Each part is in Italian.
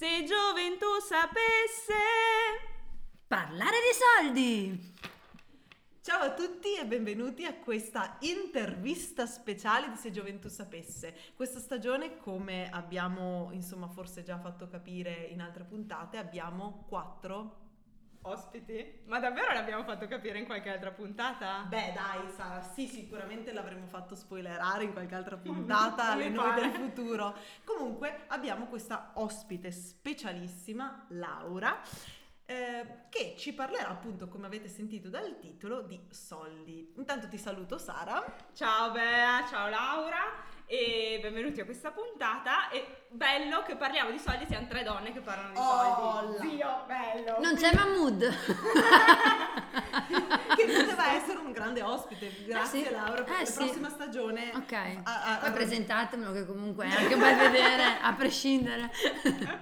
Se gioventù sapesse parlare di soldi. Ciao a tutti e benvenuti a questa intervista speciale di Se Gioventù Sapesse. Questa stagione, come abbiamo insomma forse già fatto capire in altre puntate, abbiamo quattro ospiti. Ma davvero l'abbiamo fatto capire in qualche altra puntata? Beh dai Sara, sì sicuramente l'avremmo fatto spoilerare in qualche altra puntata, le noi del futuro. Comunque abbiamo questa ospite specialissima, Laura eh, che ci parlerà appunto, come avete sentito dal titolo, di soldi. Intanto ti saluto Sara. Ciao Bea, ciao Laura e benvenuti a questa puntata. E bello che parliamo di soldi, siamo tre donne che parlano di oh, soldi. Zio, bello. Non c'è Mahmood. che poteva essere un grande ospite. Grazie eh sì. Laura per eh la sì. prossima stagione. Ok. A, a, a... presentatemelo che comunque è anche bel vedere, a prescindere.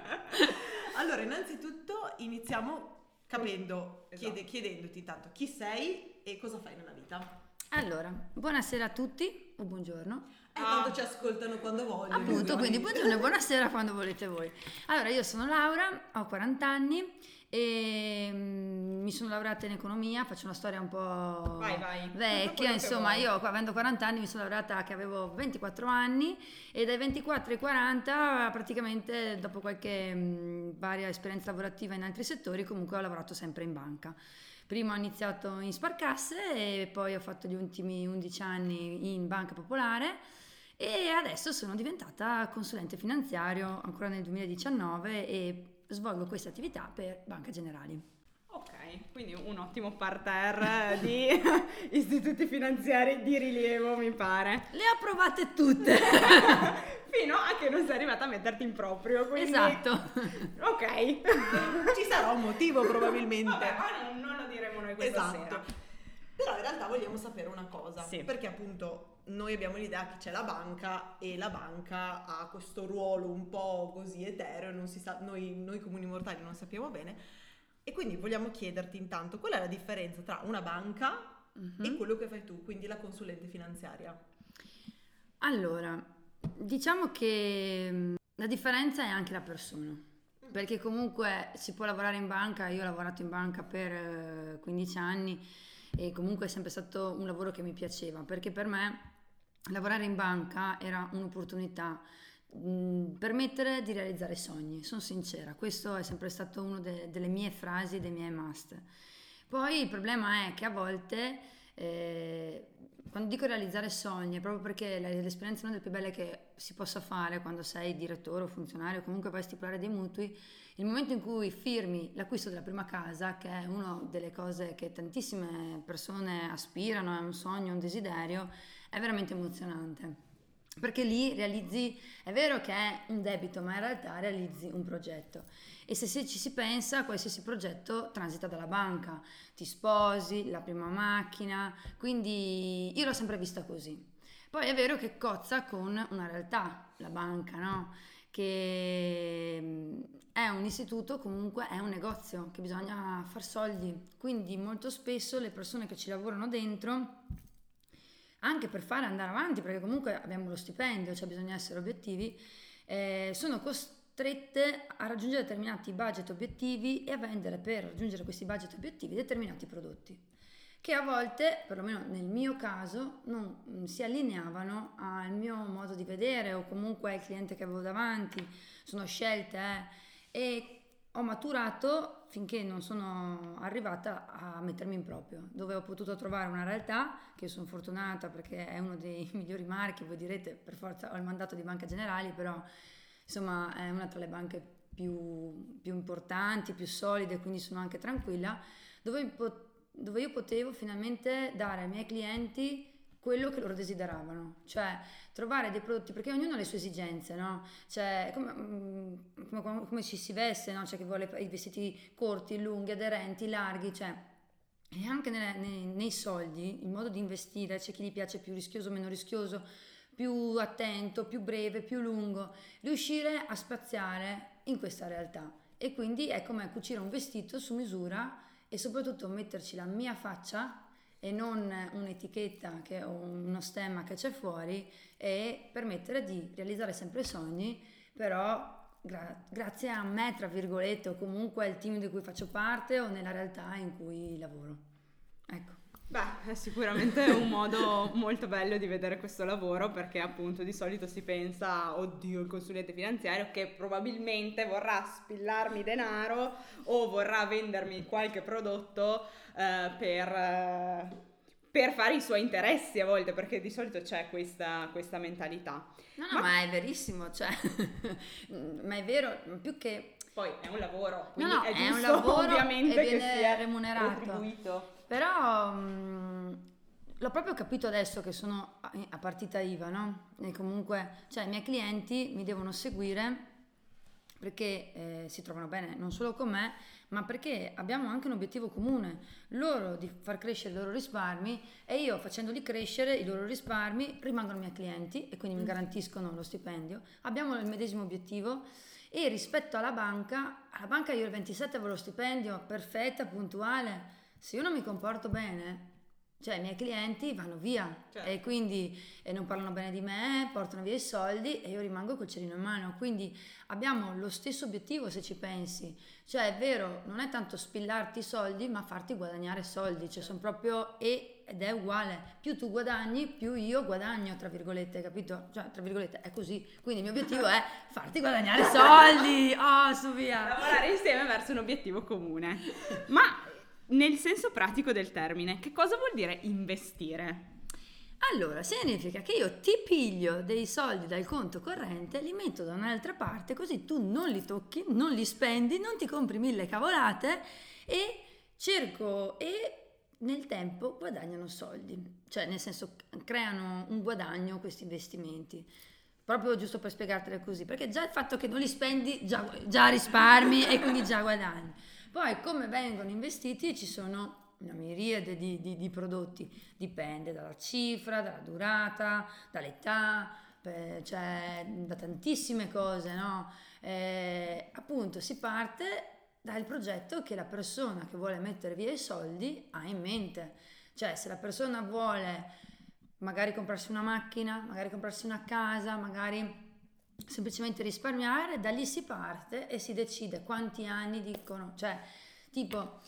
allora, innanzitutto iniziamo capendo, esatto. chiede, chiedendoti tanto chi sei e cosa fai nella vita. Allora, buonasera a tutti o buongiorno. Eh, ah. tanto ci ascoltano quando vogliono. Appunto, quindi buongiorno e buonasera quando volete voi. Allora, io sono Laura, ho 40 anni e mm, mi sono laureata in economia, faccio una storia un po' vai, vai. vecchia, insomma io avendo 40 anni mi sono laureata che avevo 24 anni e dai 24 ai 40 praticamente dopo qualche mh, mm, varia esperienza lavorativa in altri settori comunque ho lavorato sempre in banca. Prima ho iniziato in Sparcasse e poi ho fatto gli ultimi 11 anni in Banca Popolare e adesso sono diventata consulente finanziario ancora nel 2019 e svolgo queste attività per Banca Generali. Ok, quindi un ottimo parterre di istituti finanziari di rilievo, mi pare. Le ho provate tutte. Fino a che non sei arrivata a metterti in proprio. Quindi... Esatto. Ok. Ci sarà un motivo probabilmente. Vabbè, ma non, non lo diremo noi questa esatto. sera. Però in realtà vogliamo sapere una cosa. Sì. Perché appunto noi abbiamo l'idea che c'è la banca e la banca ha questo ruolo un po' così etereo, non si sa, noi, noi comuni mortali non sappiamo bene. E quindi vogliamo chiederti intanto qual è la differenza tra una banca mm-hmm. e quello che fai tu, quindi la consulente finanziaria. Allora, diciamo che mm, la differenza è anche la persona. Mm. Perché comunque si può lavorare in banca, io ho lavorato in banca per 15 eh, anni e comunque è sempre stato un lavoro che mi piaceva, perché per me lavorare in banca era un'opportunità mh, permettere di realizzare sogni, sono sincera, questo è sempre stato una de- delle mie frasi, dei miei must. Poi il problema è che a volte, eh, quando dico realizzare sogni, è proprio perché l'esperienza è una delle più belle che si possa fare quando sei direttore o funzionario, comunque vai a stipulare dei mutui, il momento in cui firmi l'acquisto della prima casa, che è una delle cose che tantissime persone aspirano, è un sogno, un desiderio, è veramente emozionante. Perché lì realizzi, è vero che è un debito, ma in realtà realizzi un progetto. E se ci si pensa, qualsiasi progetto transita dalla banca, ti sposi, la prima macchina, quindi io l'ho sempre vista così. Poi è vero che cozza con una realtà, la banca, no? Che è un istituto, comunque è un negozio, che bisogna far soldi. Quindi molto spesso le persone che ci lavorano dentro anche per fare andare avanti, perché comunque abbiamo lo stipendio, cioè bisogna essere obiettivi, eh, sono costrette a raggiungere determinati budget obiettivi e a vendere per raggiungere questi budget obiettivi determinati prodotti che a volte, perlomeno nel mio caso, non mm, si allineavano al mio modo di vedere o comunque al cliente che avevo davanti, sono scelte eh, e ho maturato finché non sono arrivata a mettermi in proprio, dove ho potuto trovare una realtà che sono fortunata perché è uno dei migliori marchi, voi direte per forza ho il mandato di Banca Generali, però insomma è una tra le banche più, più importanti, più solide, quindi sono anche tranquilla, dove, dove io potevo finalmente dare ai miei clienti quello che loro desideravano, cioè trovare dei prodotti, perché ognuno ha le sue esigenze, no? Cioè, come, mm, come, come ci si veste, no? C'è chi vuole i vestiti corti, lunghi, aderenti, larghi, cioè, e anche nelle, nei, nei, soldi, il modo di investire, c'è chi gli piace più rischioso, meno rischioso, più attento, più breve, più lungo, riuscire a spaziare in questa realtà. E quindi è come cucire un vestito su misura e soprattutto metterci la mia faccia e non un'etichetta che, o uno stemma che c'è fuori e permettere di realizzare sempre sogni, però gra- grazie a me, tra virgolette, o comunque al team di cui faccio parte o nella realtà in cui lavoro. Ecco. Beh, è sicuramente un modo molto bello di vedere questo lavoro perché appunto di solito si pensa, oddio, il consulente finanziario che probabilmente vorrà spillarmi denaro o vorrà vendermi qualche prodotto eh, per, eh, per, fare i suoi interessi a volte, perché di solito c'è questa, questa mentalità. No, no, ma, ma è verissimo, cioè, ma è vero, più che... Poi è un lavoro, quindi no, no, è, è un lavoro ovviamente viene che sia remunerato. retribuito. Però mh, l'ho proprio capito adesso che sono a, a partita IVA, no? E comunque, cioè i miei clienti mi devono seguire perché eh, si trovano bene non solo con me, ma perché abbiamo anche un obiettivo comune, loro di far crescere i loro risparmi e io facendoli crescere i loro risparmi rimangono miei clienti e quindi mi mm. garantiscono lo stipendio. Abbiamo il medesimo obiettivo e rispetto alla banca, alla banca io il 27 avevo lo stipendio perfetta, puntuale, se io non mi comporto bene, cioè i miei clienti vanno via certo. e quindi e non parlano bene di me, portano via i soldi e io rimango col cerino in mano. Quindi abbiamo lo stesso obiettivo se ci pensi. Cioè è vero, non è tanto spillarti i soldi, ma farti guadagnare soldi, cioè sono proprio e ed è uguale. Più tu guadagni, più io guadagno, tra virgolette, capito? Cioè, tra virgolette, è così. Quindi il mio obiettivo è farti guadagnare soldi. Oh, su via. Lavorare insieme verso un obiettivo comune. Ma nel senso pratico del termine, che cosa vuol dire investire? Allora, significa che io ti piglio dei soldi dal conto corrente, li metto da un'altra parte, così tu non li tocchi, non li spendi, non ti compri mille cavolate e cerco e nel tempo guadagnano soldi, cioè nel senso creano un guadagno questi investimenti. Proprio giusto per spiegartelo così, perché già il fatto che non li spendi già, già risparmi e quindi già guadagni. Poi come vengono investiti ci sono una miriade di, di, di prodotti, dipende dalla cifra, dalla durata, dall'età, per, cioè da tantissime cose, no? Eh, appunto si parte dal progetto che la persona che vuole mettere via i soldi ha in mente. Cioè se la persona vuole magari comprarsi una macchina, magari comprarsi una casa, magari semplicemente risparmiare, da lì si parte e si decide quanti anni dicono, cioè tipo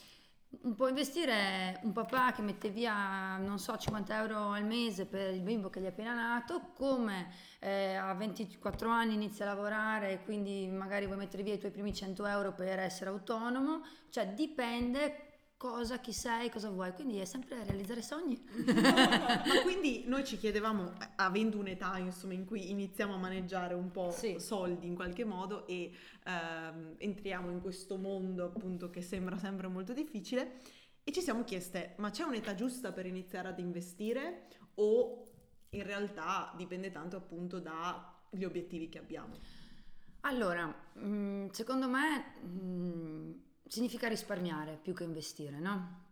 può investire un papà che mette via, non so, 50 euro al mese per il bimbo che gli è appena nato, come eh, a 24 anni inizia a lavorare e quindi magari vuoi mettere via i tuoi primi 100 euro per essere autonomo, cioè dipende cosa, chi sei, cosa vuoi, quindi è sempre realizzare sogni. Ma quindi noi ci chiedevamo, avendo un'età insomma in cui iniziamo a maneggiare un po' sì. soldi in qualche modo e ehm, entriamo in questo mondo appunto che sembra sempre molto difficile e ci siamo chieste, ma c'è un'età giusta per iniziare ad investire o in realtà dipende tanto appunto dagli obiettivi che abbiamo? Allora, mm, secondo me mm, significa risparmiare più che investire, no?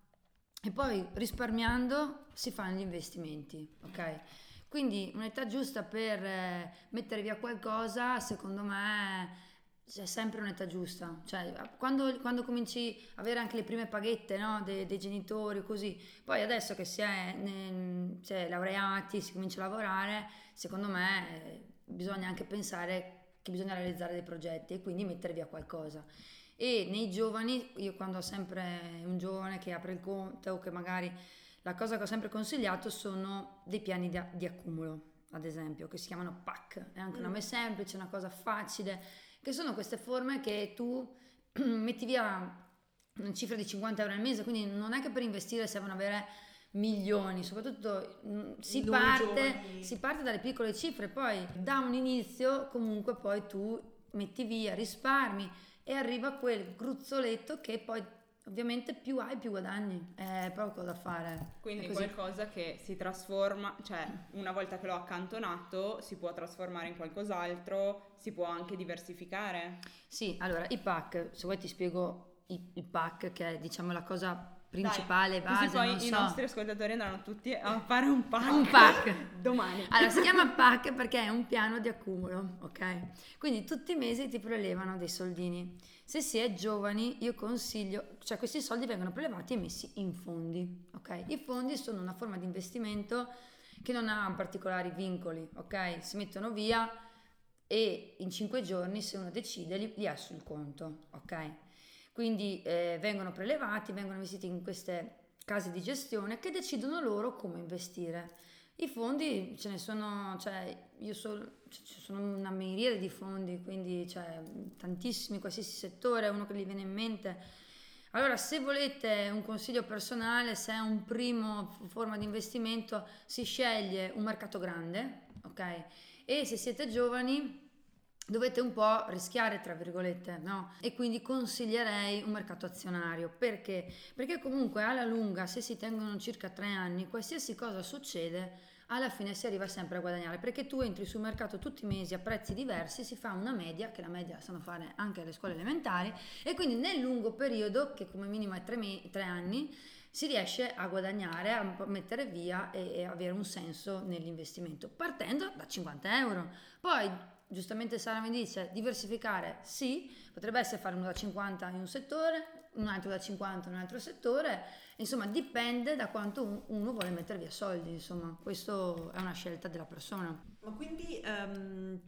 E poi risparmiando si fanno gli investimenti, ok? Quindi un'età giusta per eh, mettere via qualcosa, secondo me c'è sempre un'età giusta, cioè quando, quando cominci a avere anche le prime paghette no? De, dei genitori, così, poi adesso che si è, ne, si è laureati, si comincia a lavorare, secondo me eh, bisogna anche pensare che bisogna realizzare dei progetti e quindi mettere via qualcosa e nei giovani, io quando ho sempre un giovane che apre il conto o che magari la cosa che ho sempre consigliato sono dei piani di, di accumulo, ad esempio, che si chiamano PAC, è anche un nome mm. semplice, una cosa facile, che sono queste forme che tu metti via una cifra di 50 euro al mese, quindi non è che per investire servono avere milioni, soprattutto mm, si parte, si parte, dalle piccole cifre, poi da un inizio comunque poi tu metti via, risparmi e arriva quel gruzzoletto che poi ovviamente più hai più guadagni, è poco da fare. Quindi qualcosa che si trasforma, cioè una volta che l'ho accantonato si può trasformare in qualcos'altro, si può anche diversificare. Sì, allora i pack, se vuoi ti spiego il, pack che è diciamo la cosa principale, Dai, base. Così poi i so. nostri ascoltatori andranno tutti a fare un pack. Un pack. Domani. Allora, si chiama pack perché è un piano di accumulo, ok? Quindi tutti i mesi ti prelevano dei soldini. Se si è giovani, io consiglio, cioè questi soldi vengono prelevati e messi in fondi, ok? I fondi sono una forma di investimento che non ha particolari vincoli, ok? Si mettono via e in 5 giorni se uno decide li, li ha sul conto, ok? Quindi eh, vengono prelevati, vengono investiti in queste case di gestione che decidono loro come investire. I fondi ce ne sono, cioè io so, ci sono una miriade di fondi, quindi cioè, tantissimi, qualsiasi settore, uno che gli viene in mente. Allora, se volete un consiglio personale, se è un primo forma di investimento, si sceglie un mercato grande, ok? E se siete giovani, dovete un po' rischiare, tra virgolette, no? E quindi consiglierei un mercato azionario. Perché? Perché comunque alla lunga, se si tengono circa tre anni, qualsiasi cosa succede, alla fine si arriva sempre a guadagnare. Perché tu entri sul mercato tutti i mesi a prezzi diversi, si fa una media, che la media sanno fare anche le scuole elementari, e quindi nel lungo periodo, che come minimo è tre, me- tre anni, si riesce a guadagnare, a mettere via e, e avere un senso nell'investimento, partendo da 50 euro. Poi giustamente Sara mi dice diversificare sì, potrebbe essere fare uno da 50 in un settore, un altro da 50 in un altro settore, insomma dipende da quanto uno vuole mettere via soldi, insomma questo è una scelta della persona. Ma quindi um,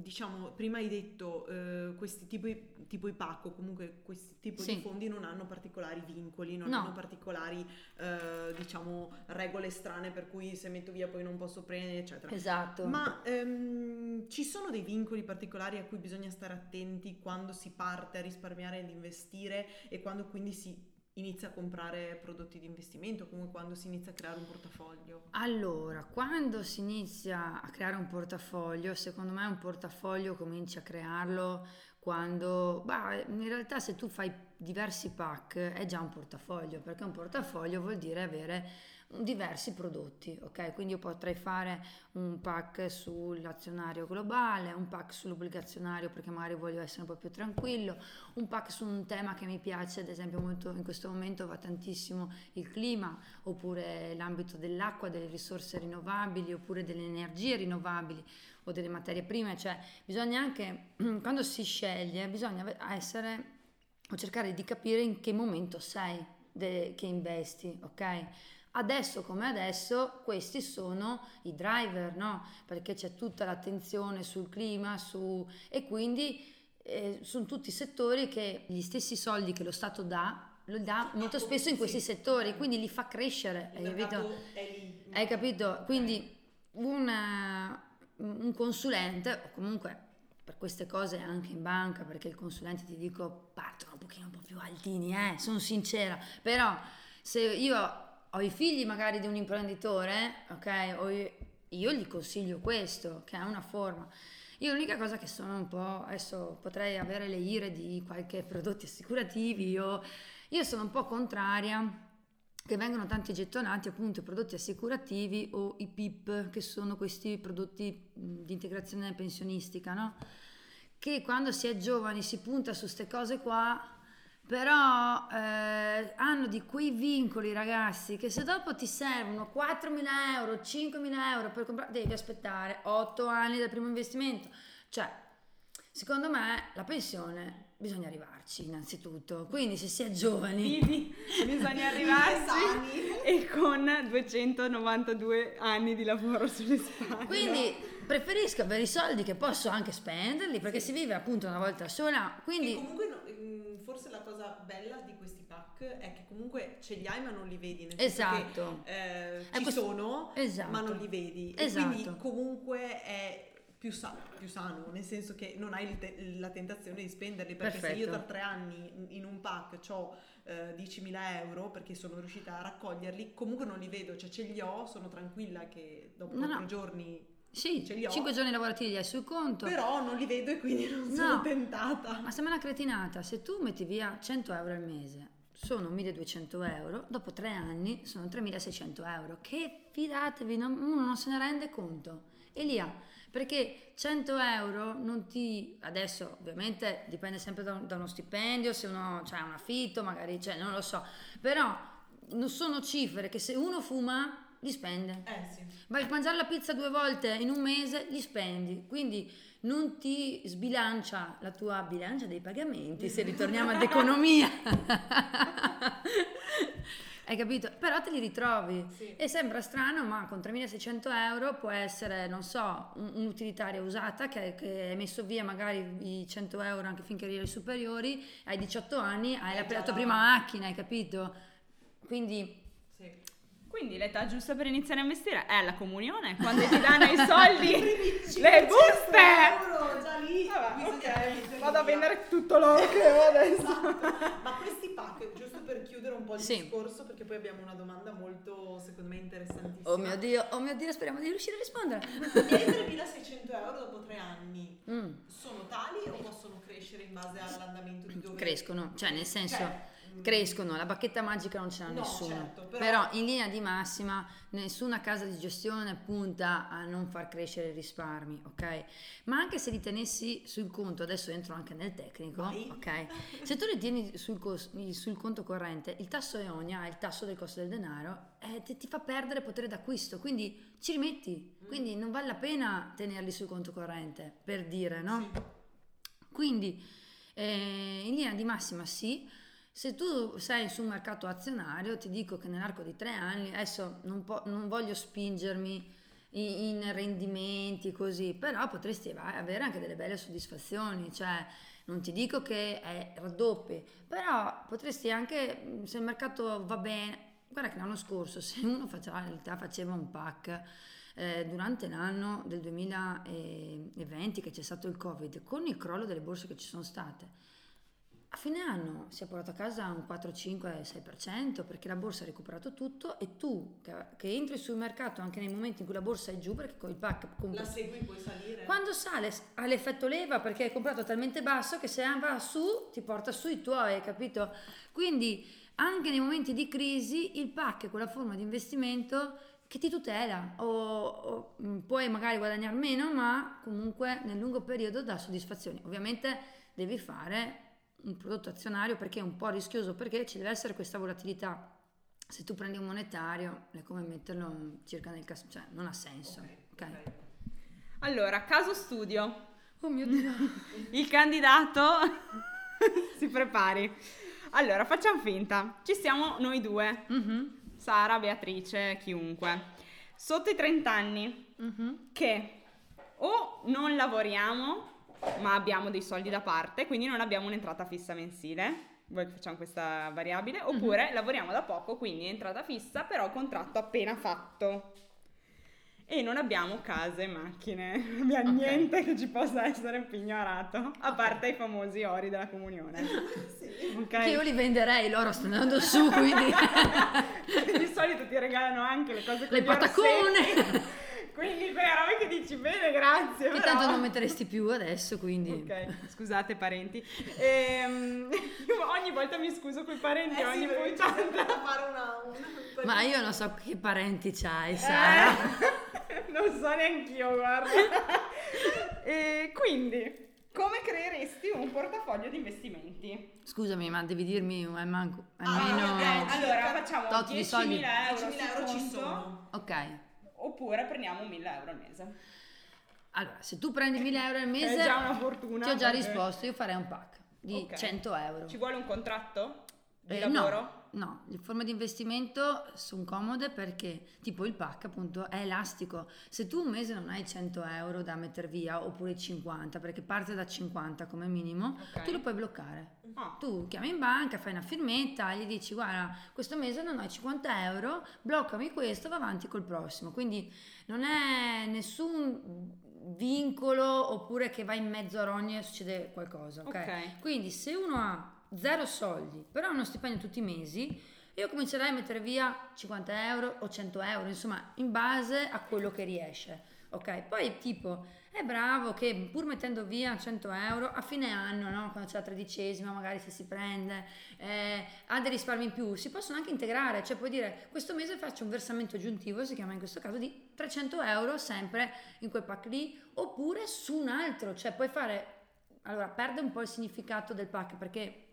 diciamo, prima hai detto uh, questi tipi, tipo i PAC o comunque questi tipi sì. di fondi non hanno particolari vincoli, non no. hanno particolari uh, diciamo regole strane per cui se metto via poi non posso prendere eccetera. Esatto. Ma um, ci sono dei vincoli particolari a cui bisogna stare attenti quando si parte a risparmiare ed investire e quando quindi si inizia a comprare prodotti di investimento, comunque quando si inizia a creare un portafoglio? Allora, quando si inizia a creare un portafoglio, secondo me un portafoglio cominci a crearlo quando, bah, in realtà se tu fai diversi pack è già un portafoglio, perché un portafoglio vuol dire avere diversi prodotti, ok? Quindi io potrei fare un pack sull'azionario globale, un pack sull'obbligazionario perché magari voglio essere un po' più tranquillo, un pack su un tema che mi piace, ad esempio molto in questo momento va tantissimo il clima, oppure l'ambito dell'acqua, delle risorse rinnovabili, oppure delle energie rinnovabili o delle materie prime, cioè bisogna anche quando si sceglie bisogna essere o cercare di capire in che momento sei che investi, ok? Adesso come adesso questi sono i driver, no? Perché c'è tutta l'attenzione sul clima su... e quindi eh, sono tutti settori che gli stessi soldi che lo Stato dà lo dà molto spesso in questi settori, quindi li fa crescere, hai capito? Hai capito? Quindi una, un consulente, o comunque per queste cose anche in banca, perché il consulente ti dico partono un pochino un po' più altini, eh, sono sincera, però se io ho i figli magari di un imprenditore, ok? Io, io, gli consiglio questo, che è una forma. Io l'unica cosa che sono un po', adesso potrei avere le ire di qualche prodotti assicurativi, io, io sono un po' contraria che vengono tanti gettonati appunto i prodotti assicurativi o i PIP, che sono questi prodotti di integrazione pensionistica, no? Che quando si è giovani si punta su queste cose qua però eh, hanno di quei vincoli ragazzi che se dopo ti servono 4.000 euro, 5.000 euro per comprare, devi aspettare 8 anni del primo investimento. Cioè, secondo me la pensione bisogna arrivarci innanzitutto, quindi se si è giovani Vivi, bisogna arrivarci e con 292 anni di lavoro sulle spalle. Quindi preferisco avere i soldi che posso anche spenderli perché si vive appunto una volta sola, quindi... E comunque no, forse la cosa bella di questi pack è che comunque ce li hai ma non li vedi. Nel esatto. Che, eh, ci questo... sono esatto. ma non li vedi. Esatto. E quindi comunque è più, sa- più, sano, nel senso che non hai te- la tentazione di spenderli, perché Perfetto. se io tra tre anni in un pack ho eh, 10.000 euro perché sono riuscita a raccoglierli, comunque non li vedo, cioè ce li ho, sono tranquilla che dopo no, 4 no. giorni sì, 5 giorni lavorativi li hai sul conto. Però non li vedo e quindi non no, sono tentata. Ma sembra una cretinata, se tu metti via 100 euro al mese, sono 1200 euro, dopo 3 anni sono 3600 euro, che fidatevi, non, uno non se ne rende conto. Elia, perché 100 euro non ti... adesso ovviamente dipende sempre da, da uno stipendio, se uno ha cioè, un affitto, magari, cioè, non lo so, però non sono cifre che se uno fuma li spende. Eh sì. Vai a mangiare la pizza due volte in un mese, li spendi. Quindi non ti sbilancia la tua bilancia dei pagamenti, se ritorniamo ad economia. Hai capito? Però te li ritrovi. Sì. E sembra strano, ma con 3.600 euro può essere, non so, un- un'utilitaria usata che, che hai messo via magari i 100 euro anche finché eri superiori, hai 18 anni, hai la, la tua prima macchina, hai capito? Quindi. Quindi l'età giusta per iniziare a investire è la comunione, quando ti danno i soldi, le buste! euro, già lì. Vabbè, ok, vado a vendere tutto l'oro che ho adesso. Esatto. Ma questi pack, giusto per chiudere un po' il Sì. discorso, perché poi abbiamo una domanda molto, secondo me, interessantissima. Oh mio Dio, oh mio Dio, speriamo di riuscire a rispondere. I 3.600 euro dopo tre anni Mm, sono tali o possono crescere in base all'andamento di dove... crescono, cioè nel senso Cioè, crescono, la bacchetta magica non ce l'ha No, nessuno. certo, però- però... in linea di massima nessuna casa di gestione punta a non far crescere i risparmi, ok? Ma anche se li tenessi sul conto, adesso entro anche nel tecnico, Vai. ok? Se tu li tieni sul, cos- sul conto corrente, il tasso EONIA, il tasso del costo del denaro, eh, ti, ti fa perdere potere d'acquisto, quindi ci rimetti, Mm. quindi non vale la pena tenerli sul conto corrente, per dire, no? Sì. Quindi eh, in linea di massima sì, se tu sei su un mercato azionario ti dico che nell'arco di tre anni, adesso non, po- non voglio spingermi in, in rendimenti così, però potresti avere anche delle belle soddisfazioni, cioè non ti dico che è raddoppi, però potresti anche, mh, se il mercato va bene, guarda che l'anno scorso se uno faceva, in realtà faceva un pack eh, durante l'anno del 2020 che c'è stato il covid con il crollo delle borse che ci sono state a fine anno si è portato a casa un 4, 5, 6% perché la borsa ha recuperato tutto e tu che, che entri sul mercato anche nei momenti in cui la borsa è giù perché con il pack compri La segui, puoi salire? quando sale ha l'effetto leva perché hai comprato talmente basso che se va su ti porta su i tuoi, capito? Quindi anche nei momenti di crisi il pack è quella forma di investimento che ti tutela o, o, mh, puoi magari guadagnare meno ma comunque nel lungo periodo dà soddisfazioni. Ovviamente devi fare un prodotto azionario perché è un po' rischioso perché ci deve essere questa volatilità. Se tu prendi un monetario è come metterlo circa nel caso, cioè non ha senso. Ok, ok? ok. Allora, caso studio. Oh mio Dio. Il candidato si prepari. Allora, facciamo finta. Ci siamo noi due. Mhm, Sara, Beatrice, chiunque. Sotto i 30 anni mhm. che o non lavoriamo ma abbiamo dei soldi da parte, quindi non abbiamo un'entrata fissa mensile. Voi facciamo questa variabile. Oppure lavoriamo da poco, quindi entrata fissa, però contratto appena fatto. E non abbiamo case, macchine, non abbiamo Ok. niente che ci possa essere pignorato, a parte i famosi ori della comunione. Sì. Ok? Che io li venderei, loro stanno andando su, quindi di solito ti regalano anche le cose con Le patacone. Quindi quelle robe che dici bene, grazie. che però- tanto non metteresti più adesso, quindi Ok, scusate parenti. Ehm, io ogni volta mi scuso con i parenti, Eh sì, ogni sempre puntata. da fare una... una- Ma io non so che parenti c'hai, Sara. Eh, non so neanch'io, guarda. e quindi, come creeresti un portafoglio di investimenti? Scusami, ma devi dirmi eh, manco, Ah, almeno ok, Allora, facciamo tot di soldi. 10.000 euro, 10.000 euro ci sono. Ok. Oppure prendiamo 1.000 euro al mese. Allora, se tu prendi 1000 euro al mese È già una fortuna. Ti ho già perché- risposto, io farei un pack di Ok. 100 euro. Ci vuole un contratto di Eh, lavoro? No, no, le forme di investimento sono comode perché tipo il pack appunto è elastico. Se tu un mese non hai 100 euro da mettere via oppure 50 perché parte da 50 come minimo, Ok. tu lo puoi bloccare. Ah, Tu chiami in banca, fai una firmetta, gli dici guarda questo mese non hai 50 euro, bloccami questo, va avanti col prossimo. Quindi non è nessun vincolo oppure che vai in mezzo a rogne e succede qualcosa. ok? ok. Quindi se uno ha zero soldi, però uno stipendio tutti i mesi, io comincerei a mettere via 50 euro o 100 euro, insomma, in base a quello che riesce. Ok, poi tipo è bravo che pur mettendo via 100 euro a fine anno, no? quando c'è la tredicesima, magari se si prende, eh, ha dei risparmi in più, si possono anche integrare, cioè puoi dire questo mese faccio un versamento aggiuntivo, si chiama in questo caso di 300 euro sempre in quel pack lì, oppure su un altro, cioè puoi fare, allora perde un po' il significato del pack perché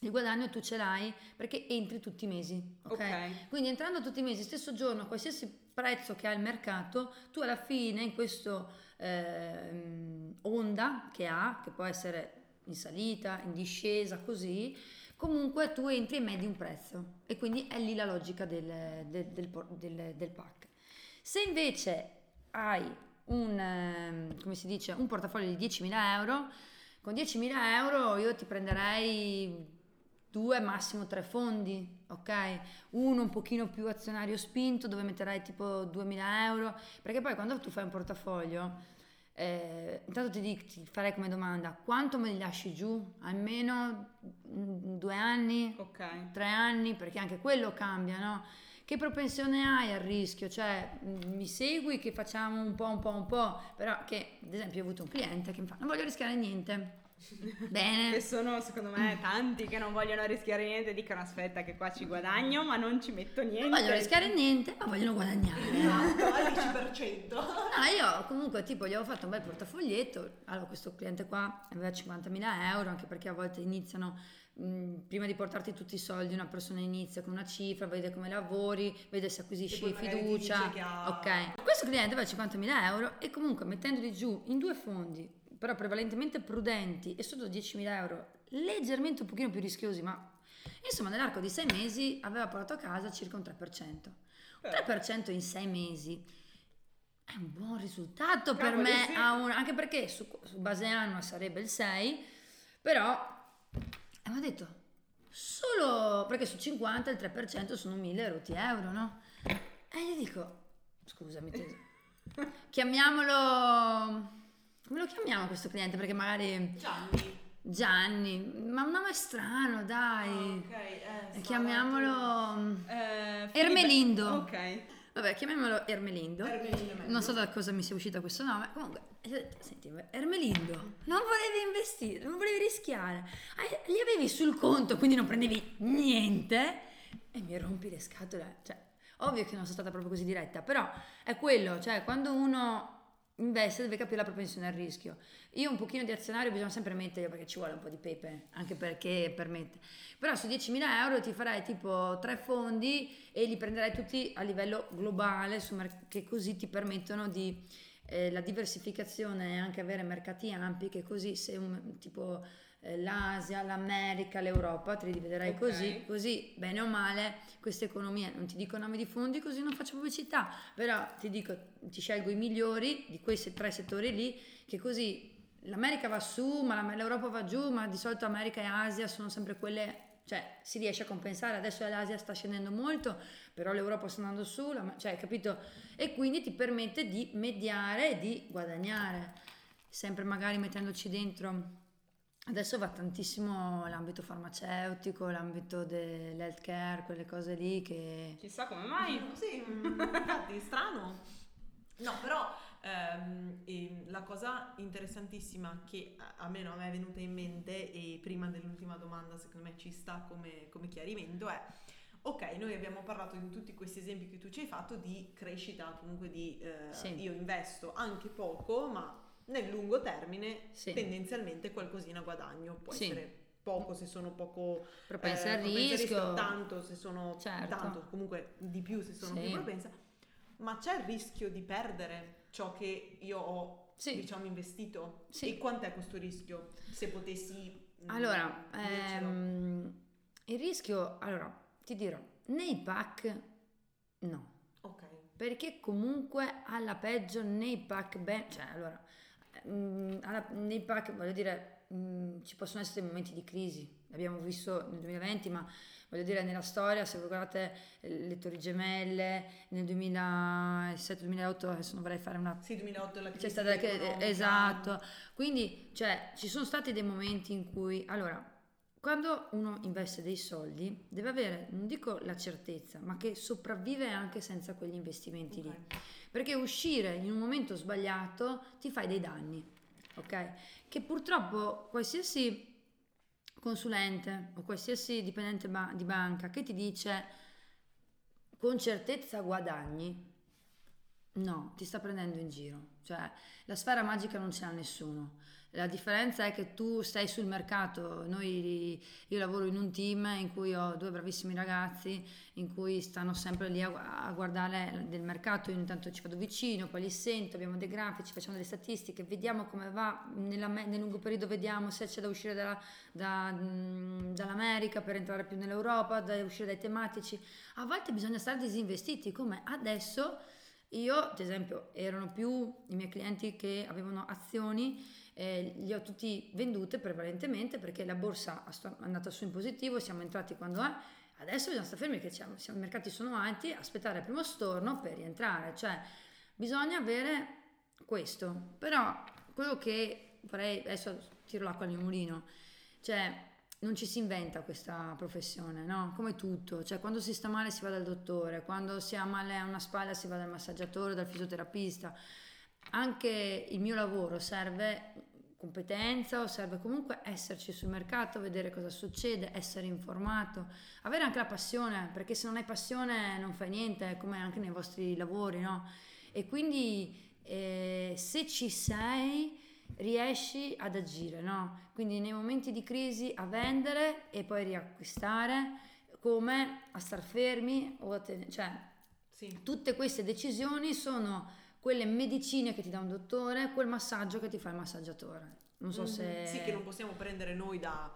il guadagno tu ce l'hai perché entri tutti i mesi, ok? Ok. Quindi entrando tutti i mesi, stesso giorno, qualsiasi prezzo che ha il mercato, tu alla fine in questo ehm, onda che ha, che può essere in salita, in discesa, così, comunque tu entri e medi un prezzo e quindi è lì la logica del, del, del, del, pack. Se invece hai un, ehm, come si dice, un portafoglio di 10.000 euro, con 10.000 euro io ti prenderei due, massimo tre fondi, ok? Uno un pochino più azionario spinto dove metterai tipo 2.000 euro, perché poi quando tu fai un portafoglio, eh, intanto ti, dico, ti farei come domanda, quanto me li lasci giù? Almeno due anni? Ok. Tre anni? Perché anche quello cambia, no? Che propensione hai al rischio? Cioè, mi segui che facciamo un po', un po', un po', però che, ad esempio, ho avuto un cliente che mi fa, non voglio rischiare niente Bene. Che sono secondo me tanti che non vogliono rischiare niente, dicono aspetta che qua ci guadagno ma non ci metto niente. Non vogliono rischiare niente ma vogliono guadagnare. Esatto, al 10%. Ah, io comunque tipo gli avevo fatto un bel portafoglietto, allora questo cliente qua aveva 50.000 euro anche perché a volte iniziano prima di portarti tutti i soldi una persona inizia con una cifra, vede come lavori, vede se acquisisci fiducia. Ha... Ok. Questo cliente aveva 50.000 euro e comunque mettendoli giù in due fondi però prevalentemente prudenti e sotto 10.000 euro, leggermente un pochino più rischiosi, ma insomma nell'arco di sei mesi aveva portato a casa circa un 3%. Un 3% in sei mesi è un buon risultato per me, sì. un, anche perché su, su, base annua sarebbe il 6, però mi ha detto solo perché su 50 il 3% sono 1000 rotti euro, no? E gli dico, scusami, chiamiamolo come lo chiamiamo questo cliente? Perché magari... Gianni. Gianni, ma un nome strano, dai. Oh, ok, eh, Chiamiamolo eh, Ermelindo. Ok. Vabbè, chiamiamolo Ermelindo. Ermelindo non so da cosa mi sia uscito questo nome. Comunque, senti, Ermelindo, non volevi investire, non volevi rischiare. Li avevi sul conto, quindi non prendevi niente. E mi rompi le scatole. Cioè, ovvio che non sono stata proprio così diretta, però è quello, cioè, quando uno investe deve capire la propensione al rischio. Io un pochino di azionario bisogna sempre mettere perché ci vuole un po' di pepe, anche perché permette. Però su 10.000 euro ti farai tipo tre fondi e li prenderai tutti a livello globale, che così ti permettono di eh, la diversificazione e anche avere mercati ampi, che così se un tipo l'Asia, l'America, l'Europa, te li dividerai okay. così, così bene o male queste economie, non ti dico nome di fondi così non faccio pubblicità, però ti dico, ti scelgo i migliori di questi tre settori lì, che così l'America va su, ma l'Europa va giù, ma di solito America e Asia sono sempre quelle cioè si riesce a compensare, adesso l'Asia sta scendendo molto, però l'Europa sta andando su, la, cioè capito? E quindi ti permette di mediare e di guadagnare, sempre magari mettendoci dentro Adesso va tantissimo l'ambito farmaceutico, l'ambito dell'healthcare, quelle cose lì che... Chissà come mai. Sì, infatti, strano. No, però ehm, la cosa interessantissima che almeno a me è venuta in mente e prima dell'ultima domanda secondo me ci sta come, come chiarimento è... Ok, noi abbiamo parlato di tutti questi esempi che tu ci hai fatto di crescita, comunque di eh, sì. io investo anche poco, ma nel lungo termine sì. tendenzialmente qualcosina guadagno, può sì. essere poco se sono poco propensa eh, al rischio, tanto se sono certo. tanto, comunque di più se sono sì. più propensa, ma c'è il rischio di perdere ciò che io ho diciamo investito? E quant'è questo rischio? Se potessi mm, allora ehm, il rischio allora ti dirò nei pack no. Ok. Perché comunque alla peggio nei pack ben cioè allora alla, nei pack, voglio dire, mh, mm, ci possono essere momenti di crisi, l'abbiamo visto nel 2020, ma voglio dire nella storia, se guardate le Torri Gemelle nel 2007-2008, adesso non vorrei fare una... Sì, 2008 la crisi. C'è stata esatto, quindi cioè, ci sono stati dei momenti in cui, allora, quando uno investe dei soldi deve avere, non dico la certezza, ma che sopravvive anche senza quegli investimenti okay. lì perché uscire in un momento sbagliato ti fai dei danni, ok? Che purtroppo qualsiasi consulente o qualsiasi dipendente ba- di banca che ti dice con certezza guadagni, no, ti sta prendendo in giro, cioè la sfera magica non ce l'ha nessuno. La differenza è che tu stai sul mercato, Noi, io lavoro in un team in cui ho due bravissimi ragazzi in cui stanno sempre lì a, a guardare del mercato, io intanto ci vado vicino, poi li sento, abbiamo dei grafici, facciamo delle statistiche, vediamo come va, nella, nel lungo periodo vediamo se c'è da uscire dalla, da, dall'America per entrare più nell'Europa, da uscire dai tematici. A volte bisogna stare disinvestiti, come adesso. Io, ad esempio, erano più i miei clienti che avevano azioni, eh, li ho tutti vendute prevalentemente perché la borsa è andata su in positivo, siamo entrati quando è. Adesso bisogna stare fermi che i mercati sono alti, aspettare il primo storno per rientrare, cioè bisogna avere questo. Però quello che vorrei, adesso tiro l'acqua al mio mulino, cioè non ci si inventa questa professione, no? Come tutto, cioè quando si sta male si va dal dottore, quando si ha male a una spalla si va dal massaggiatore, dal fisioterapista. Anche il mio lavoro serve competenza o serve comunque esserci sul mercato, vedere cosa succede, essere informato, avere anche la passione, perché se non hai passione non fai niente, come anche nei vostri lavori, no? E quindi eh, se ci sei riesci ad agire, no? Quindi nei momenti di crisi a vendere e poi riacquistare, come a star fermi o a ten- cioè sì. tutte queste decisioni sono quelle medicine che ti dà un dottore, quel massaggio che ti fa il massaggiatore. Non so mm-hmm. se... Sì, che non possiamo prendere noi da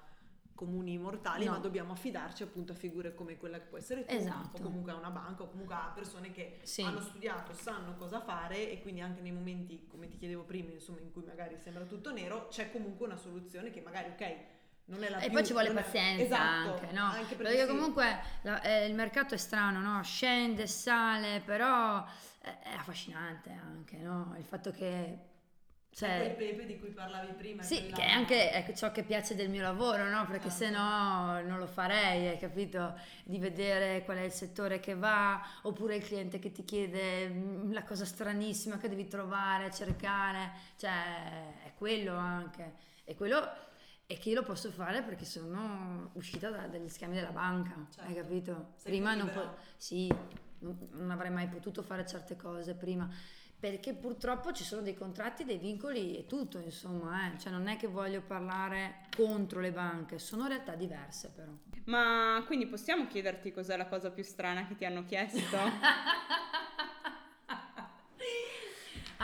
comuni mortali, no. ma dobbiamo affidarci appunto a figure come quella che può essere tu, esatto. o comunque a una banca, o comunque a persone che sì. hanno studiato, sanno cosa fare e quindi anche nei momenti, come ti chiedevo prima, insomma, in cui magari sembra tutto nero, c'è comunque una soluzione che magari, ok, non è la e più, poi ci vuole pazienza esatto, anche, no? Anche perché, perché comunque la, eh, il mercato è strano, no? Scende, sale, però è, è affascinante anche, no? Il fatto che cioè, quel pepe di cui parlavi prima. Sì, che è anche ecco, ciò che piace del mio lavoro, no? Perché ah, se no non lo farei, hai capito? Di vedere qual è il settore che va, oppure il cliente che ti chiede mm, la cosa stranissima che devi trovare, cercare, cioè è quello anche. E quello è che io lo posso fare perché sono uscita da, dagli schemi della banca, certo. hai capito? Sei prima non, po- sì, non avrei mai potuto fare certe cose prima perché purtroppo ci sono dei contratti, dei vincoli e tutto, insomma, eh. cioè non è che voglio parlare contro le banche, sono realtà diverse però. Ma quindi possiamo chiederti cos'è la cosa più strana che ti hanno chiesto?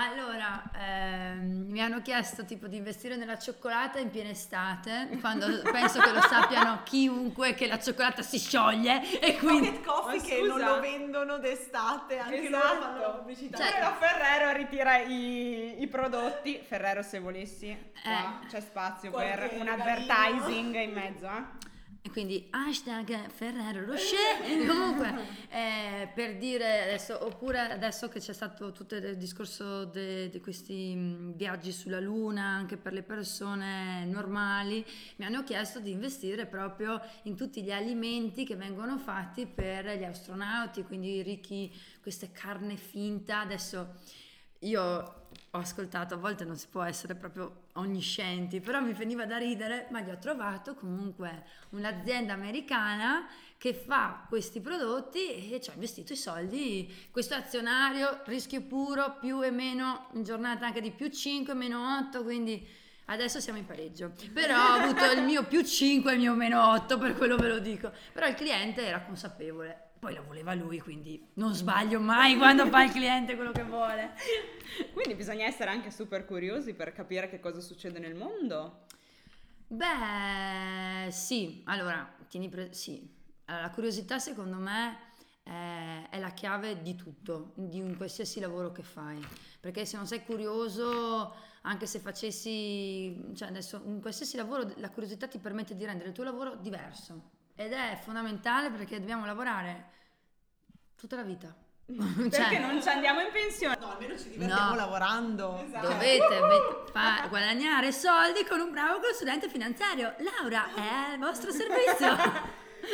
Allora, ehm, mi hanno chiesto tipo di investire nella cioccolata in piena estate, quando penso che lo sappiano chiunque che la cioccolata si scioglie e quindi... Pocket Coffee che non lo vendono d'estate, anche esatto. loro fanno la pubblicità. Cioè, la Ferrero ritira i, i, prodotti, Ferrero se volessi, eh, c'è spazio per un advertising in mezzo, eh? E quindi hashtag Ferrero Rocher, comunque eh, per dire adesso, oppure adesso che c'è stato tutto il discorso di questi mm, viaggi sulla Luna anche per le persone normali, mi hanno chiesto di investire proprio in tutti gli alimenti che vengono fatti per gli astronauti, quindi ricchi, queste carne finta, adesso io ho ascoltato, a volte non si può essere proprio onniscienti, però mi veniva da ridere, ma gli ho trovato comunque un'azienda americana che fa questi prodotti e ci ha investito i soldi, questo azionario, rischio puro, più e meno, in giornata anche di più 5, meno 8, quindi adesso siamo in pareggio, però ho avuto il mio più 5 e il mio meno 8, per quello ve lo dico, però il cliente era consapevole poi lo voleva lui, quindi non sbaglio mai quando fa il cliente quello che vuole. Quindi bisogna essere anche super curiosi per capire che cosa succede nel mondo. Beh, sì, allora, tieni pre- sì. Allora, la curiosità secondo me è, è la chiave di tutto, di un qualsiasi lavoro che fai. Perché se non sei curioso, anche se facessi, cioè adesso, in qualsiasi lavoro, la curiosità ti permette di rendere il tuo lavoro diverso ed è fondamentale perché dobbiamo lavorare tutta la vita. Cioè, perché non ci andiamo in pensione? No, almeno ci divertiamo no, lavorando. Esatto. Dovete met- fa- guadagnare soldi con un bravo consulente finanziario. Laura è al vostro servizio.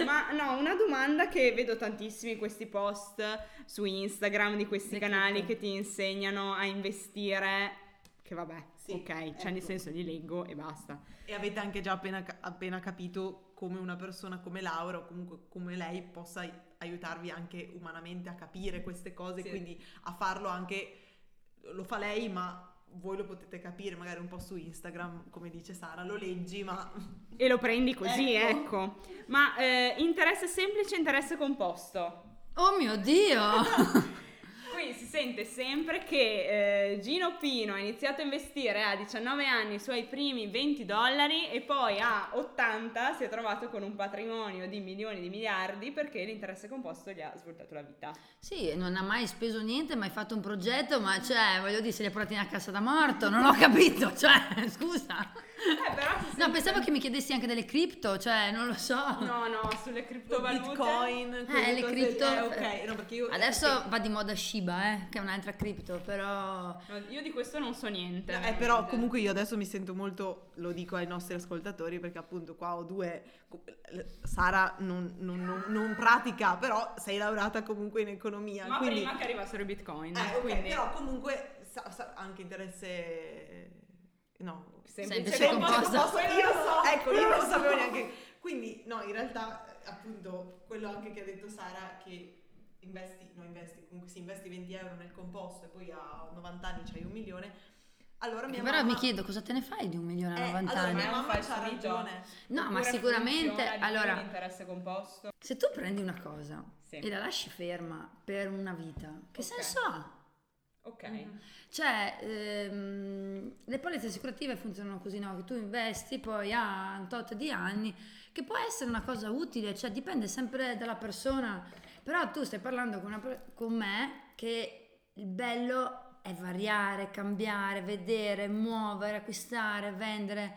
Ma no, una domanda che vedo tantissimi questi post su Instagram di questi Le canali clip. che ti insegnano a investire. Che vabbè, sì, ok, cioè ecco. nel senso li leggo e basta. E avete anche già appena, appena capito come una persona come Laura o comunque come lei possa aiutarvi anche umanamente a capire queste cose, sì. quindi a farlo anche, lo fa lei ma voi lo potete capire magari un po' su Instagram, come dice Sara, lo leggi ma... E lo prendi così, ecco. ecco. Ma eh, interesse semplice, interesse composto. Oh mio Dio! Qui si sente sempre che eh, Gino Pino ha iniziato a investire a 19 anni i suoi primi 20 dollari e poi a 80 si è trovato con un patrimonio di milioni di miliardi perché l'interesse composto gli ha svoltato la vita. Sì, non ha mai speso niente, mai fatto un progetto, ma cioè, voglio dire, se li ha portati a cassa da morto, non ho capito, cioè, scusa. Eh, però si No, pensavo che mi chiedessi anche delle cripto, cioè, non lo so. No, no, sulle criptovalute. Bitcoin, quelle le cripto- eh, ok, no, perché io Adesso va di moda Shiba, eh, che è un'altra cripto, però... No, io di questo non so niente. Eh, però comunque io adesso mi sento molto, lo dico ai nostri ascoltatori perché appunto qua ho due, Sara non, non- non- non pratica, però sei laureata comunque in economia, Ma quindi... prima che arrivassero i bitcoin. Eh, quindi però comunque sa- sa- anche interesse... No, semplice semplice composto. composto. Io lo so, ecco, io non lo sapevo neanche. Quindi, no, in realtà, appunto, quello anche che ha detto Sara, che investi, no, investi, comunque si investi 20 euro nel composto e poi a 90 anni c'hai un milione. Allora mia Però mamma... mi chiedo cosa te ne fai di un milione a Eh, 90 allora anni? mia mamma c'ha ragione. No, ma sicuramente, allora, l'interesse composto. se tu prendi una cosa Sì. e la lasci ferma per una vita, che Ok. senso ha? Ok. Mhm. Cioè, ehm, le polizze assicurative funzionano così, no? Che tu investi poi a un tot di anni, che può essere una cosa utile, cioè dipende sempre dalla persona. Però tu stai parlando con, una con me che il bello è variare, cambiare, vedere, muovere, acquistare, vendere.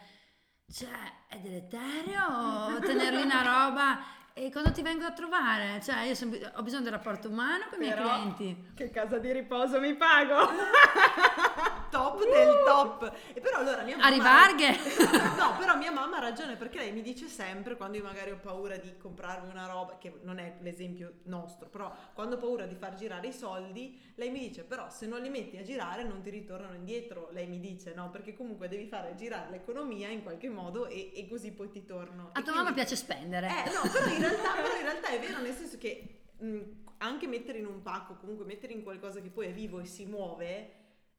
Cioè, è deleterio tenerli una roba e quando ti vengo a trovare? Cioè, io sem- ho bisogno del rapporto umano con i miei Però- clienti. Che casa di riposo mi pago? Top del top. E però allora mia mamma... A Rivarghe? no, però mia mamma ha ragione perché lei mi dice sempre quando io magari ho paura di comprarmi una roba, che non è l'esempio nostro, però quando ho paura di far girare i soldi, lei mi dice però se non li metti a girare non ti ritornano indietro, lei mi dice no, perché comunque devi fare girare l'economia in qualche modo e, e così poi ti torno. A E tua mamma quindi- piace spendere. Eh no, però in realtà, però in realtà è vero nel senso che mh, anche mettere in un pacco, comunque mettere in qualcosa che poi è vivo e si muove,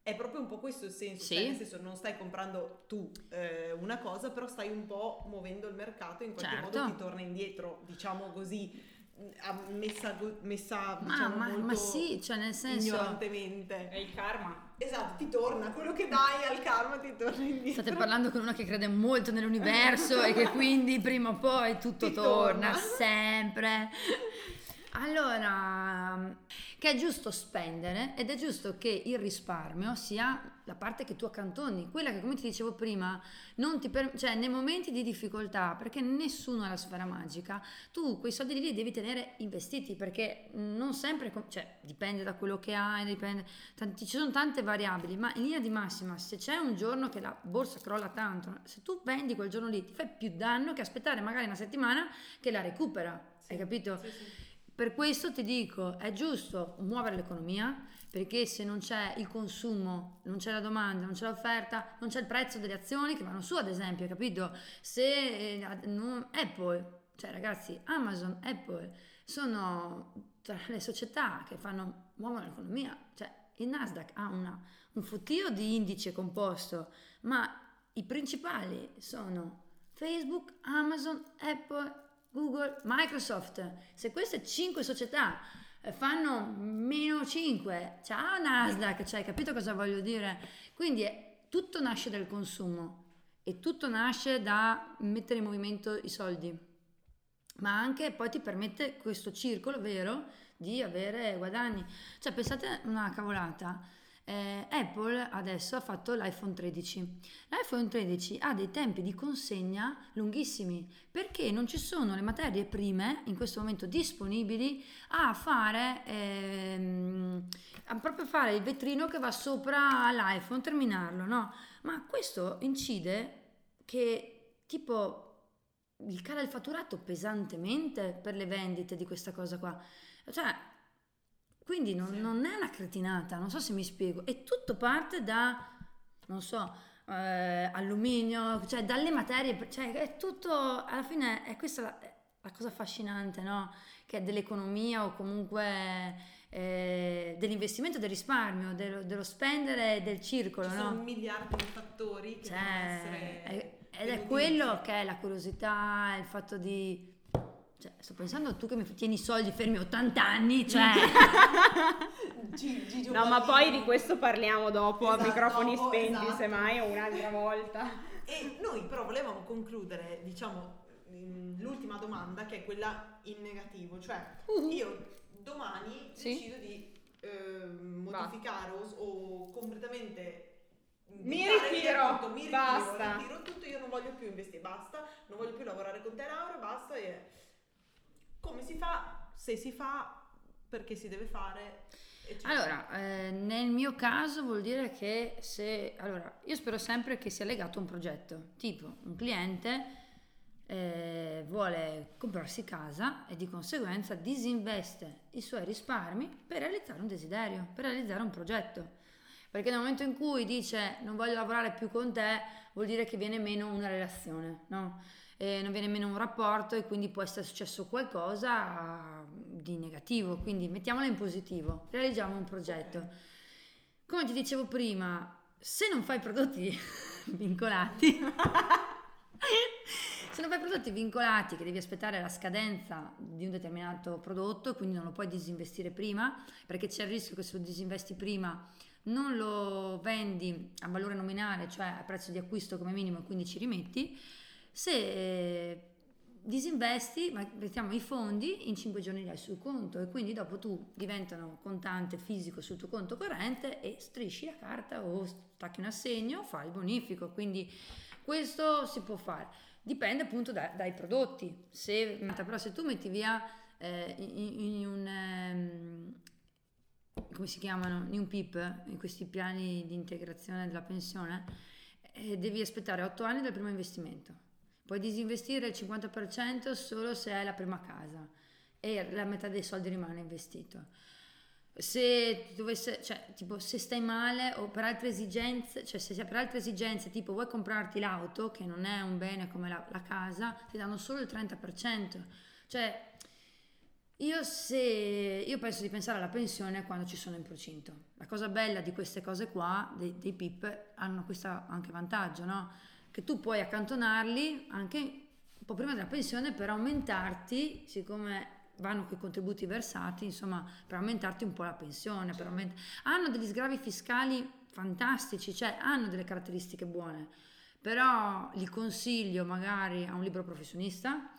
è proprio un po' questo il senso, Sì. cioè nel senso non stai comprando tu eh, una cosa, però stai un po' muovendo il mercato e in qualche Certo. modo ti torna indietro, diciamo così, messa, messa Ma, diciamo, ma- molto ma sì, cioè nel senso, ignorantemente. È il karma. Esatto, ti torna, quello che dai al karma ti torna indietro. state parlando con una che crede molto nell'universo e che quindi prima o poi tutto torna, torna. sempre. Allora, che è giusto spendere ed è giusto che il risparmio sia la parte che tu accantoni, quella che come ti dicevo prima, non ti per- cioè nei momenti di difficoltà, perché nessuno ha la sfera magica, tu quei soldi lì li devi tenere investiti perché non sempre, cioè dipende da quello che hai, dipende, tanti- ci sono tante variabili, ma in linea di massima se c'è un giorno che la borsa crolla tanto, se tu vendi quel giorno lì ti fai più danno che aspettare magari una settimana che la recupera, Sì, hai capito? sì, sì. Per questo ti dico, è giusto muovere l'economia, perché se non c'è il consumo, non c'è la domanda, non c'è l'offerta, non c'è il prezzo delle azioni che vanno su, ad esempio, capito? Se eh, non- Apple, cioè ragazzi, Amazon, Apple sono tra le società che fanno, muovono l'economia, cioè il Nasdaq ha una- un fottio di indice composto, ma i principali sono Facebook, Amazon, Apple, Google, Microsoft. Se queste cinque società eh, fanno meno 5, ciao Nasdaq, cioè, hai capito cosa voglio dire? Quindi è- tutto nasce dal consumo e tutto nasce da mettere in movimento i soldi, ma anche poi ti permette questo circolo vero di avere guadagni. Cioè pensate una cavolata. Eh, Apple adesso ha fatto l'iPhone 13. L'iPhone 13 ha dei tempi di consegna lunghissimi perché non ci sono le materie prime in questo momento disponibili a fare ehm, a proprio fare il vetrino che va sopra l'iPhone, terminarlo, no? Ma questo incide che tipo il cala il fatturato pesantemente per le vendite di questa cosa qua. Cioè, quindi non, Sì. non è una cretinata, non so se mi spiego. E tutto parte da, non so, eh, alluminio, cioè dalle materie, cioè è tutto, alla fine è questa la, la cosa affascinante, no? Che è dell'economia o comunque eh, dell'investimento, del risparmio, dello, dello spendere del circolo, Ci no? sono miliardi di fattori che devono Cioè, essere è- ed è quello che è la curiosità, il fatto di Cioè, sto pensando tu che mi tieni i soldi fermi a 80 anni, cioè... Gigi No, ma poi di questo parliamo dopo a Esatto, microfoni dopo, spenti, esatto. semmai, o un'altra volta. E noi però volevamo concludere, diciamo, l'ultima domanda che è quella in negativo, cioè Uh-huh. io domani Sì. decido di eh, modificare o, o completamente Mi ritiro, tutto, mi ritiro, basta. ritiro tutto, io non voglio più investire, basta, non voglio più lavorare con te Laura, basta e come si fa, se si fa, perché si deve fare, eccetera. Allora, eh, nel mio caso vuol dire che se... Allora, io spero sempre che sia legato a un progetto, tipo un cliente eh, vuole comprarsi casa e di conseguenza disinveste i suoi risparmi per realizzare un desiderio, per realizzare un progetto. Perché nel momento in cui dice non voglio lavorare più con te, vuol dire che viene meno una relazione, no? E non viene meno un rapporto e quindi può essere successo qualcosa di negativo. Quindi mettiamola in positivo, realizziamo un progetto. Come ti dicevo prima, se non fai prodotti vincolati, se non fai prodotti vincolati che devi aspettare la scadenza di un determinato prodotto, quindi non lo puoi disinvestire prima, perché c'è il rischio che se lo disinvesti prima non lo vendi a valore nominale, cioè a prezzo di acquisto come minimo e quindi ci rimetti, se eh, disinvesti, mettiamo i fondi, in 5 giorni li hai sul conto e quindi dopo tu diventano contante fisico sul tuo conto corrente e strisci la carta o stacchi un assegno, fai il bonifico, quindi questo si può fare. Dipende appunto da- dai prodotti. Se, però se tu metti via eh, in, in un... ehm, come si chiamano? In PIP, in questi piani di integrazione della pensione, eh, devi aspettare 8 anni dal primo investimento. Puoi disinvestire il 50% solo se hai la prima casa e la metà dei soldi rimane investito. Se dovesse, cioè, tipo, se stai male o per altre esigenze, cioè se per altre esigenze, tipo vuoi comprarti l'auto, che non è un bene come la, la casa, ti danno solo il 30%. Cioè, io, se, io penso di pensare alla pensione quando ci sono in procinto. La cosa bella di queste cose qua, dei, dei PIP, hanno questo anche vantaggio, no? Che tu puoi accantonarli anche un po' prima della pensione per aumentarti, siccome vanno quei contributi versati, insomma, per aumentarti un po' la pensione. Per aument- hanno degli sgravi fiscali fantastici, cioè hanno delle caratteristiche buone, però li consiglio magari a un libero professionista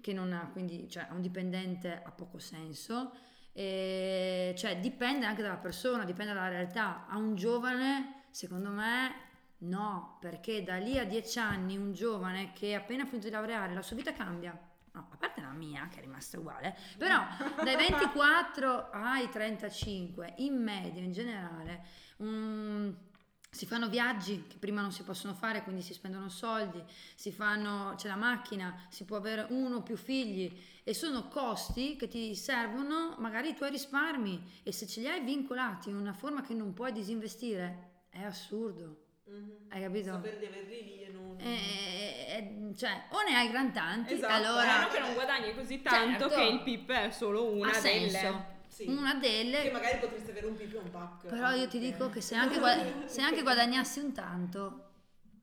che non ha quindi cioè a un dipendente ha poco senso e, cioè dipende anche dalla persona dipende dalla realtà a un giovane secondo me no perché da lì a dieci anni un giovane che appena finito di laureare la sua vita cambia. No, a parte la mia che è rimasta uguale però dai 24 ai 35 in media in generale mm, si fanno viaggi che prima non si possono fare, quindi si spendono soldi, si fanno, c'è la macchina, si può avere uno o più figli e sono costi che ti servono magari i tuoi risparmi e se ce li hai vincolati in una forma che non puoi disinvestire è assurdo, Mhm. hai capito? Sapere di averli lì e non... Eh, eh, cioè, o ne hai gran tanti, Esatto, allora Meno che non guadagni così tanto Certo. che il PIP è solo una ha delle... senso. Sì. Una delle Che magari potresti avere un pipi e un pack. Però io ti dico che se anche, gua- se anche guadagnassi un tanto,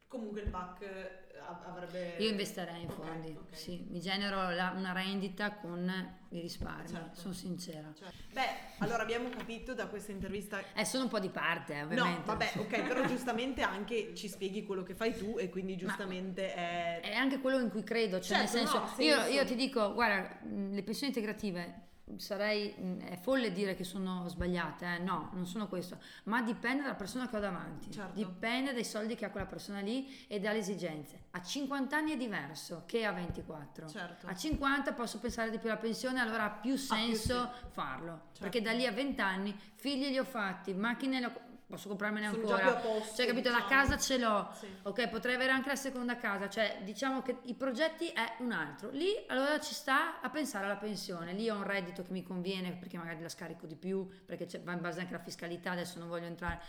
Comunque il pack eh, avrebbe... io investirei in fondi. ok. Sì, mi genero la- una rendita con i risparmi, Certo. sono sincera. Cioè, beh, allora abbiamo capito da questa intervista... Eh, sono un po' di parte, eh, ovviamente. No, vabbè, ok, però giustamente anche ci spieghi quello che fai tu e quindi giustamente è... È anche quello in cui credo, cioè nel Certo, senso, no, io, io ti dico, guarda, le pensioni integrative sarei, mh, è folle dire che sono sbagliate, eh, no, non sono questo, ma dipende dalla persona che ho davanti, Certo. dipende dai soldi che ha quella persona lì e dalle esigenze. A 50 anni è diverso che a 24. Certo. A 50 posso pensare di più alla pensione, allora ha più senso farlo, Certo. perché da lì a 20 anni figli li ho fatti, macchine le ho, posso comprarmene Sono ancora. posto, Cioè, capito, la diciamo. casa ce l'ho. Sì. Ok, potrei avere anche la seconda casa, cioè diciamo che i progetti è un altro. Lì allora ci sta a pensare alla pensione. Lì ho un reddito che mi conviene perché magari la scarico di più, perché va in base anche alla fiscalità, adesso non voglio entrare.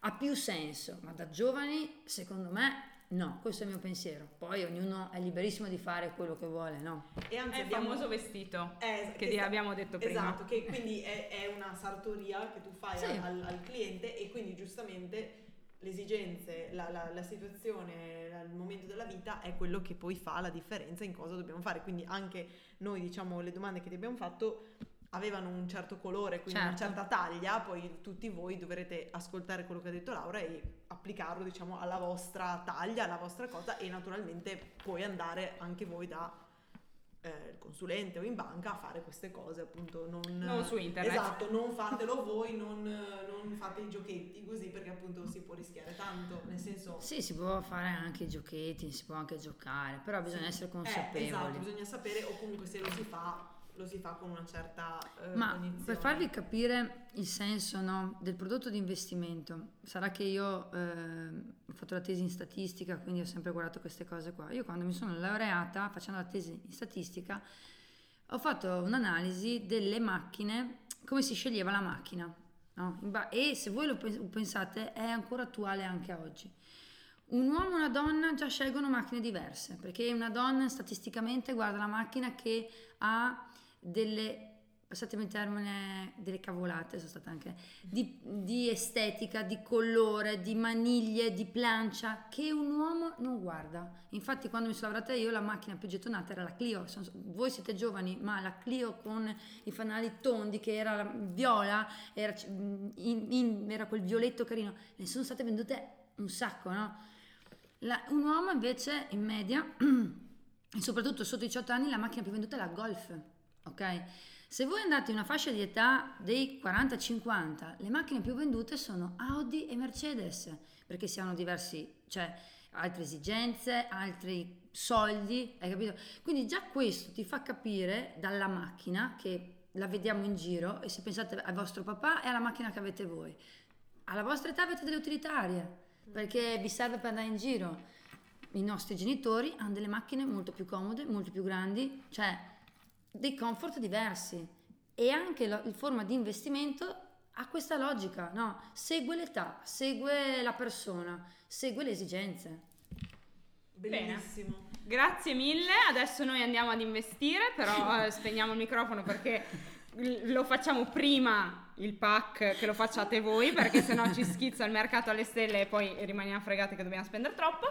Ha più senso, ma da giovani secondo me no, questo è il mio pensiero. Poi ognuno è liberissimo di fare quello che vuole, no? E anzi È il abbiamo... famoso vestito Eh, che ti abbiamo detto prima. Esatto, che quindi è, è una sartoria che tu fai Sì. al, al- al cliente e quindi giustamente le esigenze, la, la, la situazione, la, il momento della vita è quello che poi fa la differenza in cosa dobbiamo fare. Quindi anche noi, diciamo, le domande che ti abbiamo fatto avevano un certo colore, quindi Certo. una certa taglia, poi tutti voi dovrete ascoltare quello che ha detto Laura e applicarlo, diciamo, alla vostra taglia, alla vostra cosa e naturalmente poi andare anche voi da eh, consulente o in banca a fare queste cose, appunto, non, Non su internet. Esatto, non fatelo voi, non, non fate i giochetti così perché appunto si può rischiare tanto, nel senso Sì, si può fare anche i giochetti, si può anche giocare, però bisogna Sì. essere Eh, consapevoli. esatto, bisogna sapere o comunque se lo si fa, lo si fa con una certa eh, Ma cognizione. per farvi capire il senso no, del prodotto di investimento, sarà che io eh, ho fatto la tesi in statistica, quindi ho sempre guardato queste cose qua. Io quando mi sono laureata facendo la tesi in statistica ho fatto un'analisi delle macchine, come si sceglieva la macchina. no? Ba- E se voi lo pe- pensate è ancora attuale anche oggi. Un uomo e una donna già scelgono macchine diverse, perché una donna statisticamente guarda la macchina che ha delle, passatemi il termine, delle cavolate, sono state anche, di, di estetica, di colore, di maniglie, di plancia, che un uomo non guarda. Infatti quando mi sono laureata io la macchina più gettonata era la Clio, Sono- voi siete giovani, ma la Clio con i fanali tondi, che era la viola, era, c- in- in- era quel violetto carino, ne sono state vendute un sacco, no? La- un uomo invece in media, soprattutto sotto i 18 anni, la macchina più venduta è la Golf, ok? Se voi andate in una fascia di età dei 40-50, le macchine più vendute sono Audi e Mercedes, perché si hanno diversi, cioè altre esigenze, altri soldi, hai capito? Quindi già questo ti fa capire dalla macchina che la vediamo in giro e se pensate al vostro papà è alla macchina che avete voi. Alla vostra età avete delle utilitarie, perché vi serve per andare in giro. I nostri genitori hanno delle macchine molto più comode, molto più grandi, cioè dei comfort diversi. E anche la, il forma di investimento ha questa logica, no? Segue l'età, segue la persona, segue le esigenze. Bellissimo. Grazie mille, adesso noi andiamo ad investire, però eh, spegniamo il microfono perché lo facciamo prima il pack che lo facciate voi perché sennò ci schizza il mercato alle stelle e poi rimaniamo fregati che dobbiamo spendere troppo.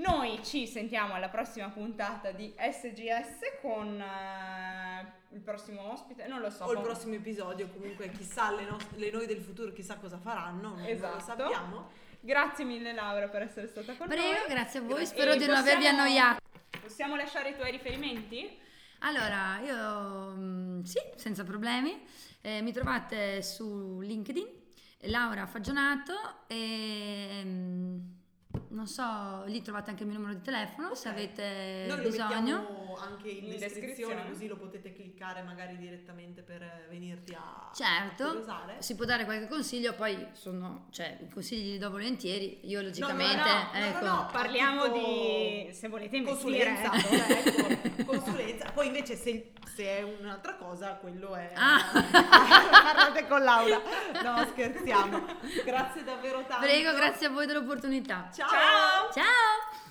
Noi ci sentiamo alla prossima puntata di SGS con eh, il prossimo ospite, non lo so. O il poi- prossimo episodio, comunque chissà le, nos- le noi del futuro, chissà cosa faranno, non Esatto. lo sappiamo. Grazie mille Laura per essere stata con Prego, noi. grazie a voi, spero E di non avervi possiamo- annoiato. Possiamo lasciare i tuoi riferimenti? Allora, io mm, sì, senza problemi. Eh, mi trovate su LinkedIn, Laura Fagionato e mm, non so, lì trovate anche il mio numero di telefono se Ok. avete Noi lo bisogno. mettiamo anche in, In descrizione, descrizione. così lo potete cliccare magari direttamente per venirti a Certo, curiosare. si può dare qualche consiglio, poi sono, cioè, i consigli li do volentieri, io logicamente, no, no, no, ecco. no, no, Parliamo tipo di se volete investire. consulenza, ecco, consulenza. Poi invece se, se è un'altra cosa, quello è Ah. parlate con Laura. No, scherziamo. Grazie davvero tanto. Prego, grazie a voi dell'opportunità. Ciao. Ciao. Ciao.